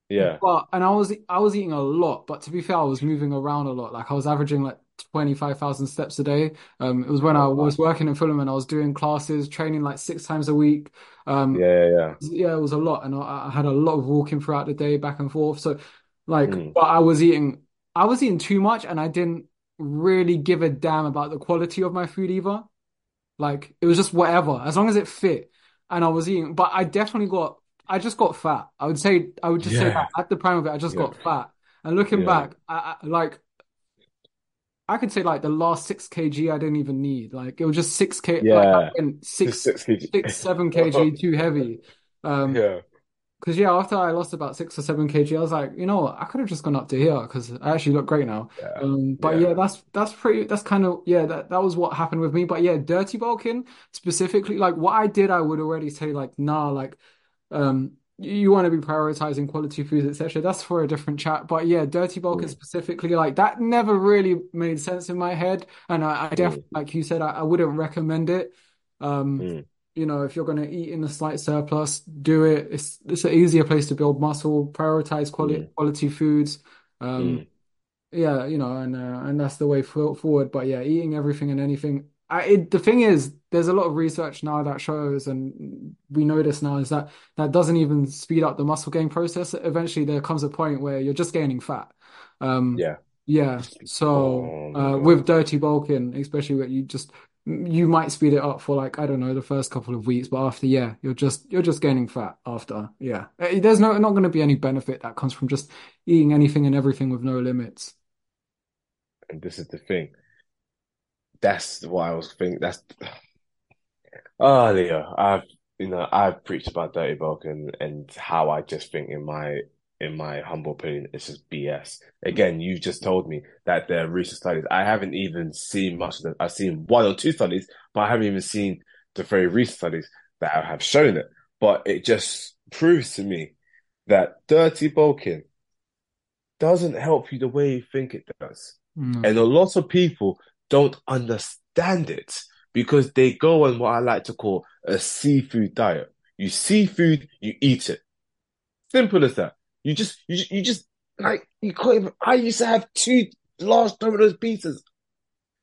yeah. But and I was I was eating a lot, but to be fair, I was moving around a lot. Like I was averaging like twenty five thousand steps a day. Um, it was when I was working in Fulham and I was doing classes, training like six times a week. Um, yeah, yeah, yeah. Yeah, it was a lot, and I, I had a lot of walking throughout the day, back and forth. So, like, mm. but I was eating, I was eating too much, and I didn't really give a damn about the quality of my food either. Like, it was just whatever, as long as it fit. And I was eating, but I definitely got I just got fat. I would say I would just yeah. say that at the prime of it, I just yeah. got fat. And looking yeah. back, I, I, like I could say like the last six kg I didn't even need. Like it was just six k. Yeah, like, six, six, kg. six seven kg too heavy. Um, yeah. Because yeah, after I lost about six or seven kg, I was like, you know what, I could have just gone up to here because I actually look great now. Yeah. Um, but yeah. yeah. that's that's pretty. That's kind of yeah. That that was what happened with me. But yeah, dirty bulking specifically, like what I did, I would already say like nah, like um, you want to be prioritizing quality foods, etc. That's for a different chat. But yeah, dirty bulking specifically, like that never really made sense in my head. And I, I definitely, mm. like you said, I, I, wouldn't recommend it. Um, mm. You know, if you're going to eat in a slight surplus, do it. It's it's an easier place to build muscle. Prioritize quality mm. quality foods. Um, mm. yeah, you know, and uh, and that's the way forward. But yeah, eating everything and anything I, it, the thing is, there's a lot of research now that shows, and we know this now, is that that doesn't even speed up the muscle gain process. Eventually, there comes a point where you're just gaining fat. Um, yeah. Yeah. So uh, with dirty bulking, especially where you just you might speed it up for like I don't know the first couple of weeks, but after yeah, you're just you're just gaining fat after yeah. Eh, There's no not going to be any benefit that comes from just eating anything and everything with no limits. And this is the thing. That's what I was thinking. That's oh Leo, I've you know I've preached about dirty bulk and and how I just think in my in my humble opinion it's just BS. Again, you just told me that there are recent studies. I haven't even seen much of them. I've seen one or two studies, but I haven't even seen the very recent studies that have shown it. But it just proves to me that dirty bulking doesn't help you the way you think it does. No. And a lot of people don't understand it because they go on what I like to call a seafood diet. You see food, you eat it. Simple as that. You just, you, you just, like, you can't even, I used to have two large Domino's pizzas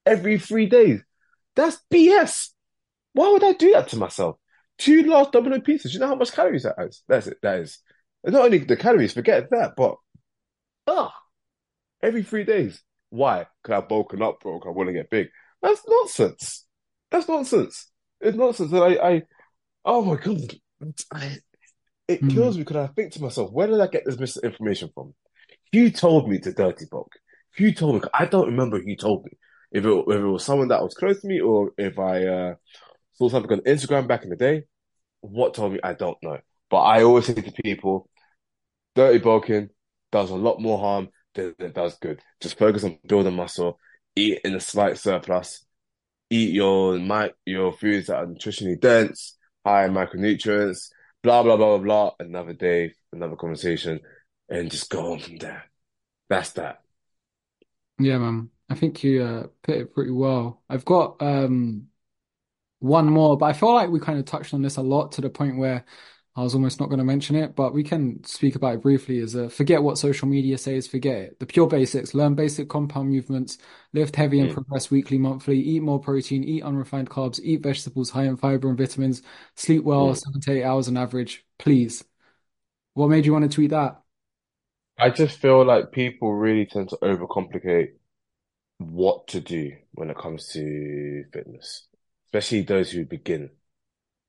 every three days. That's BS. Why would I do that to myself? Two large Domino pizzas. You know how much calories that is? That's it. That is. And not only the calories, forget that, but, ah, every three days. Why? Because I've bulking up, bro. I want to get big. That's nonsense. That's nonsense. It's nonsense. And I, I, oh my God. I, it Mm. kills me because I think to myself, where did I get this misinformation from? Who told me to dirty bulk? Who told me? I don't remember who told me. If it, if it was someone that was close to me or if I uh, saw something on Instagram back in the day, what told me, I don't know. But I always say to people, dirty bulking does a lot more harm than it does good. Just focus on building muscle, eat in a slight surplus, eat your mi your foods that are nutritionally dense, high in micronutrients, blah blah blah blah blah. Another day, another conversation, and just go on from there. That's that. Yeah, man. I think you uh, put it pretty well. I've got um one more, but I feel like we kind of touched on this a lot to the point where I was almost not going to mention it, but we can speak about it briefly. Is uh, forget what social media says, forget it. The pure basics, learn basic compound movements, lift heavy and Mm. progress weekly, monthly, eat more protein, eat unrefined carbs, eat vegetables high in fiber and vitamins, sleep well, Mm. seven to eight hours on average, please. What made you want to tweet that? I just feel like people really tend to overcomplicate what to do when it comes to fitness, especially those who begin.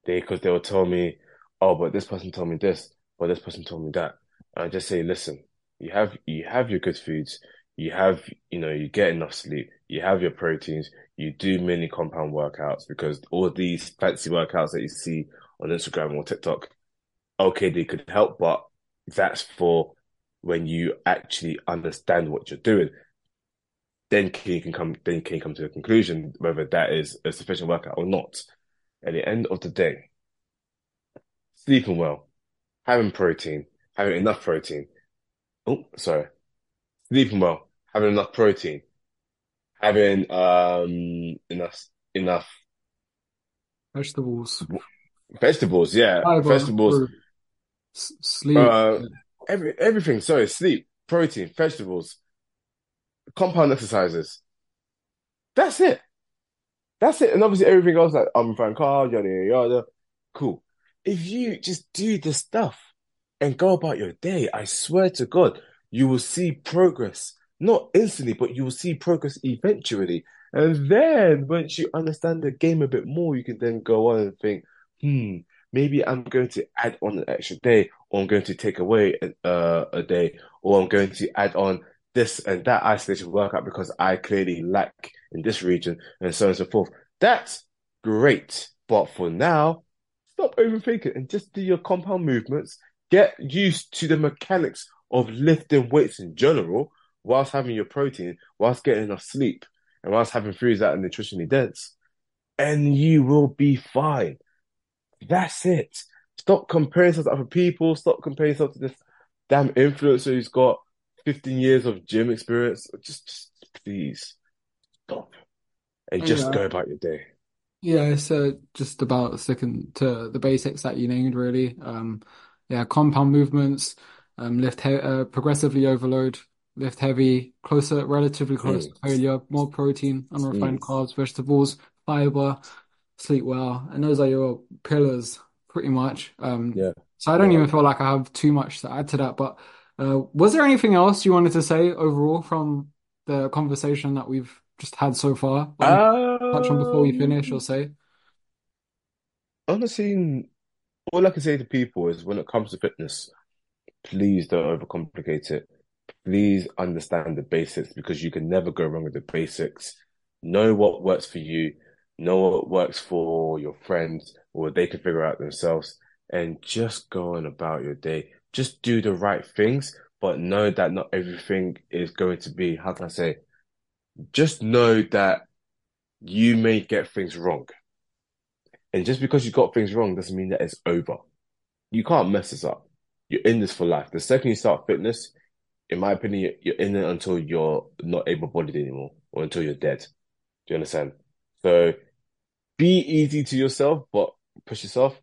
They, because they will tell me, oh, but this person told me this, but this person told me that. And I just say, listen, you have, you have your good foods. You have, you know, you get enough sleep. You have your proteins. You do many compound workouts because all these fancy workouts that you see on Instagram or TikTok, okay, they could help, but that's for when you actually understand what you're doing. Then can you can come, then can you can come to a conclusion whether that is a sufficient workout or not. At the end of the day, sleeping well, having protein, having enough protein. Oh, sorry. Sleeping well, having enough protein, having um enough enough Vegetables, vegetables. Yeah, fiber, vegetables. fruit, sleep. Uh, every everything. Sorry, sleep, protein, vegetables, compound exercises. That's it. That's it. And obviously everything else like unrefined carbs, yada yada yada. Cool. If you just do the stuff and go about your day, I swear to God, you will see progress. Not instantly, but you will see progress eventually. And then once you understand the game a bit more, you can then go on and think, hmm, maybe I'm going to add on an extra day, or I'm going to take away uh, a day, or I'm going to add on this and that isolation workout because I clearly lack in this region, and so on and so forth. That's great. But for now, stop overthinking and just do your compound movements. Get used to the mechanics of lifting weights in general, whilst having your protein, whilst getting enough sleep, and whilst having foods that are nutritionally dense, and you will be fine. That's it. Stop comparing yourself to other people. Stop comparing yourself to this damn influencer who's got 15 years of gym experience. Just, just please stop and just Yeah. go about your day. Yeah, it's uh, just about sticking to the basics that you named, really. Um, yeah, compound movements, um, lift he uh, progressively overload, lift heavy, closer, relatively close to Mm, failure, more protein, unrefined mm, carbs, vegetables, fiber, sleep well, and those are your pillars, pretty much. Um, yeah, so I don't yeah. even feel like I have too much to add to that. But uh, was there anything else you wanted to say overall from the conversation that we've just had so far? touch on before we finish or Um, say? honestly, all I can say to people is when it comes to fitness, please don't overcomplicate it. Please understand the basics because you can never go wrong with the basics. Know what works for you, know what works for your friends, or they can figure out themselves, and just go on about your day. Just do the right things, but know that not everything is going to be, how can I say, just know that you may get things wrong. And just because you got things wrong doesn't mean that it's over. You can't mess this up. You're in this for life. The second you start fitness, in my opinion, you're in it until you're not able-bodied anymore or until you're dead. Do you understand? So be easy to yourself, but push yourself.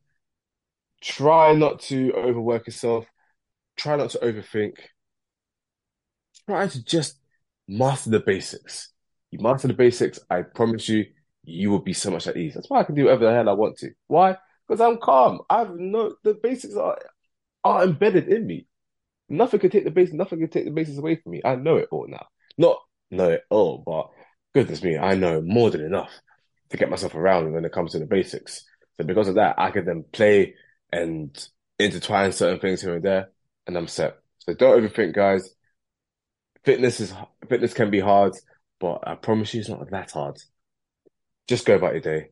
Try not to overwork yourself. Try not to overthink. Try to just master the basics. You master the basics, I promise you, you will be so much at ease. That's why I can do whatever the hell I want to. Why? Because I'm calm. I've no the basics are are embedded in me. Nothing can take the base, nothing can take the basis away from me. I know it all now. Not know it all, but goodness me, I know more than enough to get myself around when it comes to the basics. So because of that, I can then play and intertwine certain things here and there, and I'm set. So don't overthink, guys. Fitness is fitness can be hard, but I promise you, it's not that hard. Just go about your day,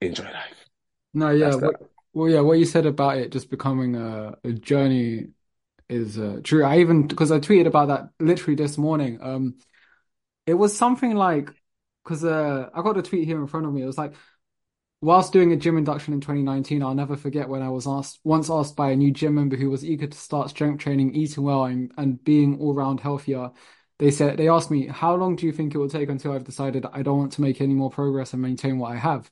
enjoy life. No, yeah. What, well, yeah, what you said about it just becoming a, a journey is uh, true. I even because I tweeted about that literally this morning. Um, it was something like because uh, I got a tweet here in front of me. It was like whilst doing a gym induction in 2019, I'll never forget when I was asked once asked by a new gym member who was eager to start strength training, eating well, and, and being all round healthier. They said they asked me, "How long do you think it will take until I've decided I don't want to make any more progress and maintain what I have?"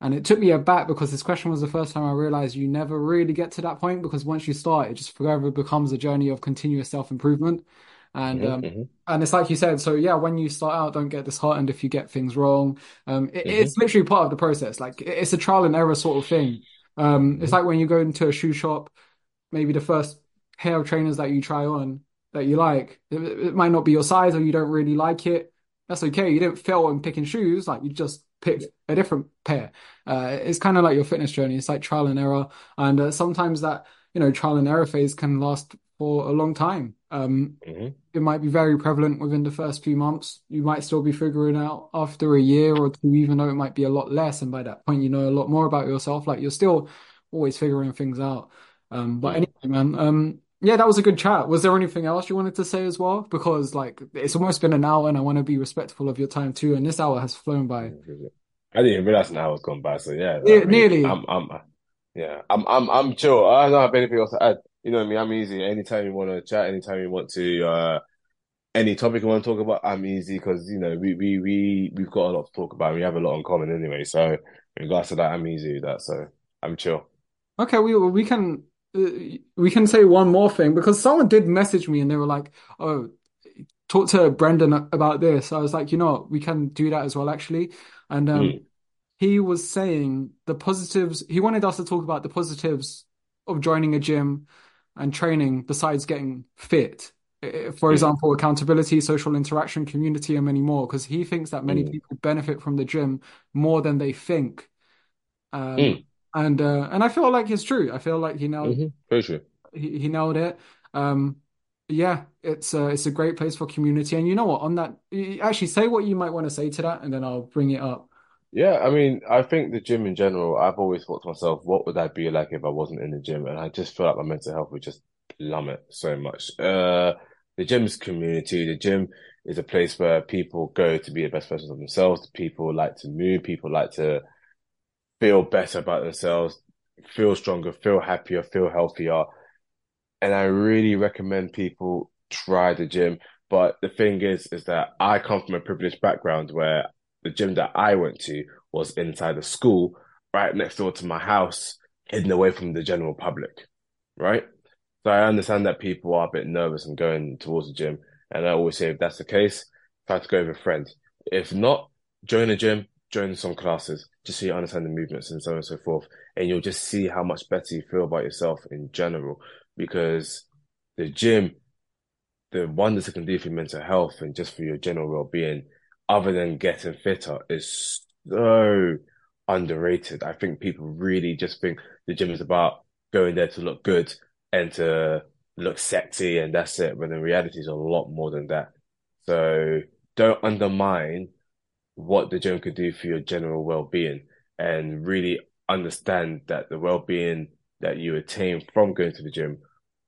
And it took me aback because this question was the first time I realized you never really get to that point because once you start, it just forever becomes a journey of continuous self-improvement. And hmm um hmm and it's like you said, so yeah, when you start out, don't get disheartened if you get things wrong. Um it, hmm it's literally part of the process. Like it's a trial and error sort of thing. Um it's hmm like when you go into a shoe shop, maybe the first pair of trainers that you try on that you like, it, it might not be your size or you don't really like it. That's okay. You didn't fail in picking shoes, like you just picked a different pair. Uh, it's kind of like your fitness journey. It's like trial and error, and uh, sometimes that you know trial and error phase can last for a long time. Um, hmm it might be very prevalent within the first few months. You might still be figuring out after a year or two, even though it might be a lot less. And by that point, you know a lot more about yourself. Like you're still always figuring things out. Um, but Mm. anyway, man, um, yeah, that was a good chat. Was there anything else you wanted to say as well? Because like it's almost been an hour and I want to be respectful of your time too. And this hour has flown by. I didn't realize an hour's gone by. So yeah, I mean, nearly. I'm, I'm, yeah, I'm, I'm, I'm chill. I don't have anything else to add. You know what I mean? I'm easy. Anytime you want to chat, anytime you want to, uh, any topic you want to talk about, I'm easy because you know we, we, we, we've got a lot to talk about. We have a lot in common anyway. So in regards to that, I'm easy with that. So I'm chill. Okay, we we can uh, we can say one more thing because someone did message me and they were like, "Oh, talk to Brendan about this." I was like, "You know, what, we can do that as well, actually." And um, Mm, he was saying the positives. He wanted us to talk about the positives of joining a gym and training besides getting fit. Uh, For example, accountability, social interaction, community, and many more. Because he thinks that many mm, people benefit from the gym more than they think. Um, mm, and uh, and I feel like it's true. I feel like he nailed hmm true. he, he nailed it. Um, yeah, it's a it's a great place for community. And you know what? On that, actually, say what you might want to say to that, and then I'll bring it up. Yeah, I mean, I think the gym in general, I've always thought to myself, what would I be like if I wasn't in the gym? And I just feel like my mental health would just plummet so much. Uh, the gym's community, the gym is a place where people go to be the best versions of themselves. People like to move, people like to feel better about themselves, feel stronger, feel happier, feel healthier. And I really recommend people try the gym. But the thing is, is that I come from a privileged background where the gym that I went to was inside a school right next door to my house, hidden away from the general public, right? So I understand that people are a bit nervous and going towards the gym. And I always say, if that's the case, try to go with a friend. If not, join a gym, join some classes, just so you understand the movements and so on and so forth. And you'll just see how much better you feel about yourself in general. Because the gym, the wonders it can do for your mental health and just for your general well-being other than getting fitter is so underrated. I think people really just think the gym is about going there to look good and to look sexy and that's it. But in reality, is a lot more than that. So don't undermine what the gym could do for your general well-being and really understand that the well-being that you attain from going to the gym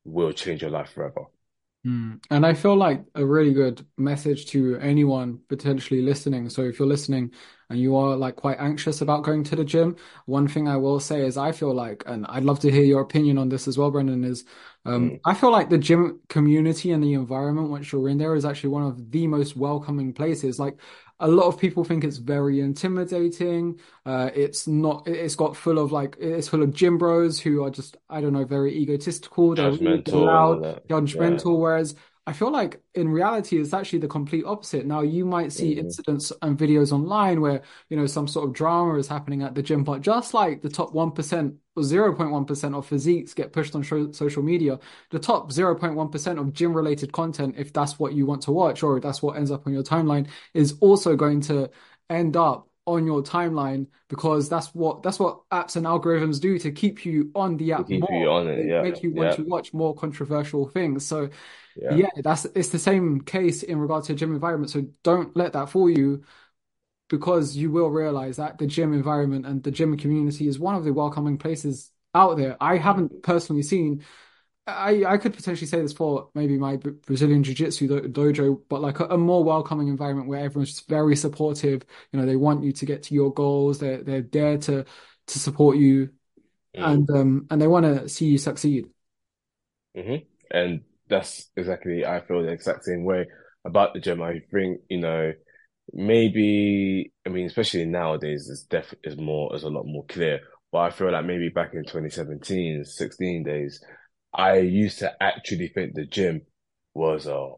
will change your life forever. Mm. And I feel like a really good message to anyone potentially listening. So if you're listening and you are like quite anxious about going to the gym, one thing I will say is I feel like, and I'd love to hear your opinion on this as well, Brendan, is um, mm. I feel like the gym community and the environment once you're in there is actually one of the most welcoming places. Like a lot of people think it's very intimidating. Uh, it's not. It's got full of like it's full of gym bros who are just I don't know very egotistical. They're really loud, judgmental. Yeah. Whereas I feel like in reality, it's actually the complete opposite. Now, you might see mm-hmm. incidents and videos online where, you know, some sort of drama is happening at the gym, but just like the top 1% or 0.1% of physiques get pushed on social media, the top 0.1% of gym related content, if that's what you want to watch or that's what ends up on your timeline, is also going to end up on your timeline because that's what that's what apps and algorithms do to keep you on the app keep more. You on it, yeah. Make you want yeah. to watch more controversial things. So yeah. yeah, that's it's the same case in regard to gym environment. So don't let that fool you because you will realize that the gym environment and the gym community is one of the welcoming places out there. I haven't personally seen I, I could potentially say this for maybe my Brazilian Jiu Jitsu dojo, but like a, a, more welcoming environment where everyone's just very supportive. You know, they want you to get to your goals. They're they're there to to support you, mm. and um and they want to see you succeed. Mm-hmm. And that's exactly I feel the exact same way about the gym. I think you know maybe I mean especially nowadays it's def is more is a lot more clear. But I feel like maybe back in 2017, 16 days I used to actually think the gym was a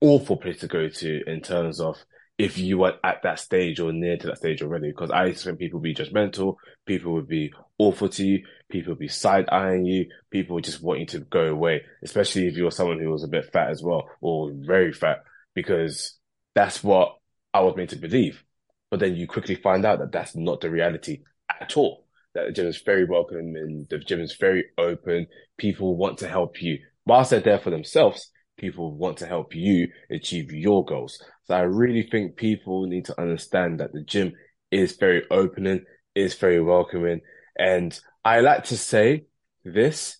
awful place to go to in terms of if you were at that stage or near to that stage already. Because I used to think people would be judgmental, people would be awful to you, people would be side eyeing you, people would just want you to go away, especially if you were someone who was a bit fat as well or very fat, because that's what I was meant to believe. But then you quickly find out that that's not the reality at all that the gym is very welcoming and the gym is very open. People want to help you. Whilst they're there for themselves, people want to help you achieve your goals. So I really think people need to understand that the gym is very opening, is very welcoming. And I like to say this,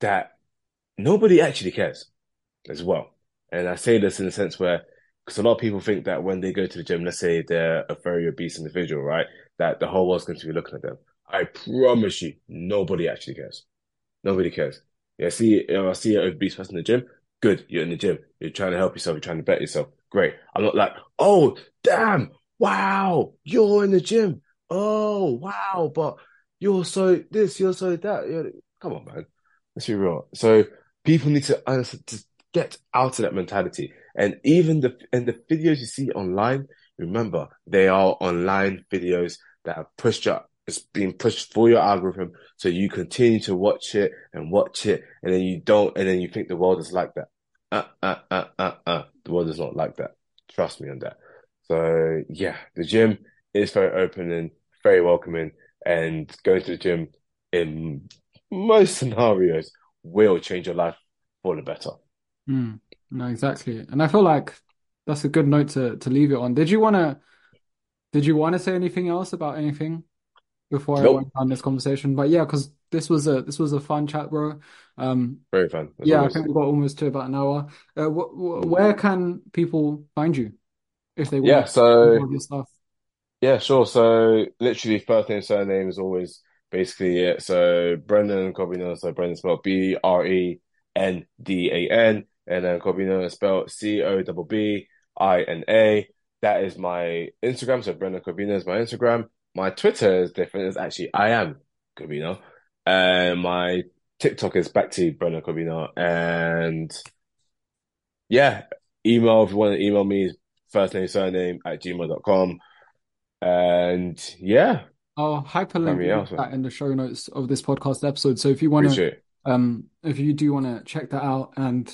that nobody actually cares as well. And I say this in a sense where, because a lot of people think that when they go to the gym, let's say they're a very obese individual, right? That the whole world's going to be looking at them. I promise you, nobody actually cares. Nobody cares. Yeah, see, I see an obese person in the gym. Good, you're in the gym. You're trying to help yourself. You're trying to bet yourself. Great. I'm not like, oh, damn, wow, you're in the gym. Oh, wow, but you're so this, you're so that. You're... Come on, man. Let's be real. So people need to, to get out of that mentality. And even the and the videos you see online, remember they are online videos that have pushed you it's being pushed for your algorithm. So you continue to watch it and watch it. And then you don't, and then you think the world is like that. Uh, uh, uh, uh, uh. The world is not like that. Trust me on that. So yeah, the gym is very open and very welcoming and going to the gym in most scenarios will change your life for the better. Mm, no, exactly. And I feel like that's a good note to, to leave it on. Did you want to, did you want to say anything else about anything before nope. I went on this conversation. But yeah, because this was a this was a fun chat, bro. Um, Very fun. That's yeah, I think we got almost to about an hour. Uh, wh- wh- where can people find you if they want? Yeah, so your stuff. Yeah, sure. So literally, first name surname is always basically it. So Brendan Cobbina, so Brendan spelled B R E N D A N, and then Cobbina is spelled C O B B I N A. That is my Instagram. So Brendan Cobbina is my Instagram. My Twitter is different. It's actually I am Cobbina. And my TikTok is back to Brendan Cobbina. And yeah, email if you want to email me, first name, surname at gmail.com. And yeah. I'll hyperlink that in the show notes of this podcast episode. So if you want to, um, if you do want to check that out and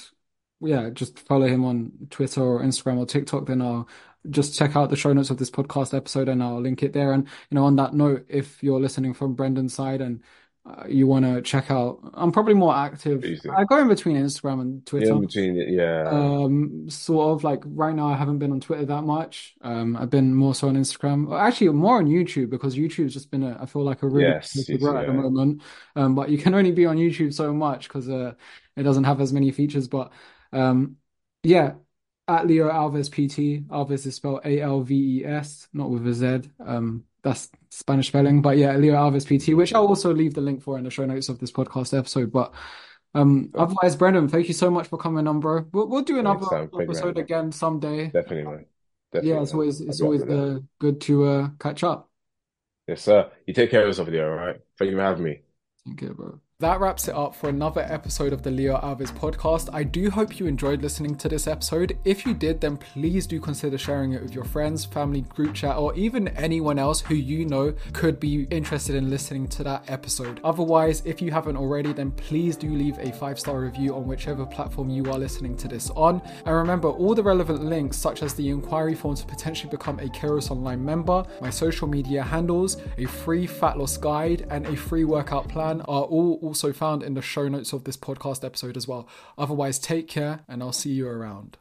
yeah, just follow him on Twitter or Instagram or TikTok, then I'll just check out the show notes of this podcast episode and I'll link it there. And, you know, on that note, if you're listening from Brendan's side and uh, you want to check out, I'm probably more active. I go in between Instagram and Twitter. Yeah, in between, yeah. Um, sort of like right now, I haven't been on Twitter that much. Um, I've been more so on Instagram. Actually, more on YouTube because YouTube's just been a, I feel like a really yes, yeah. at the moment. Um, but you can only be on YouTube so much because uh, it doesn't have as many features. But um, yeah, at Leo Alves PT. Alves is spelled A L V E S, not with a Z. Um, that's Spanish spelling. But yeah, Leo Alves PT, which I'll also leave the link for in the show notes of this podcast episode. But um, otherwise, Brendan, thank you so much for coming on, bro. We'll, we'll do another episode again someday. Definitely, man. Definitely, yeah, it's always it's always uh, good to uh, catch up. Yes, sir. You take care of yourself, Leo. All right. Thank you for having me. Thank you, bro. That wraps it up for another episode of the Leo Alves podcast. I do hope you enjoyed listening to this episode. If you did, then please do consider sharing it with your friends, family, group chat, or even anyone else who you know could be interested in listening to that episode. Otherwise, if you haven't already, then please do leave a five star review on whichever platform you are listening to this on. And remember, all the relevant links, such as the inquiry form to potentially become a Kairos Online member, my social media handles, a free fat loss guide, and a free workout plan, are all also found in the show notes of this podcast episode as well. Otherwise, take care and I'll see you around.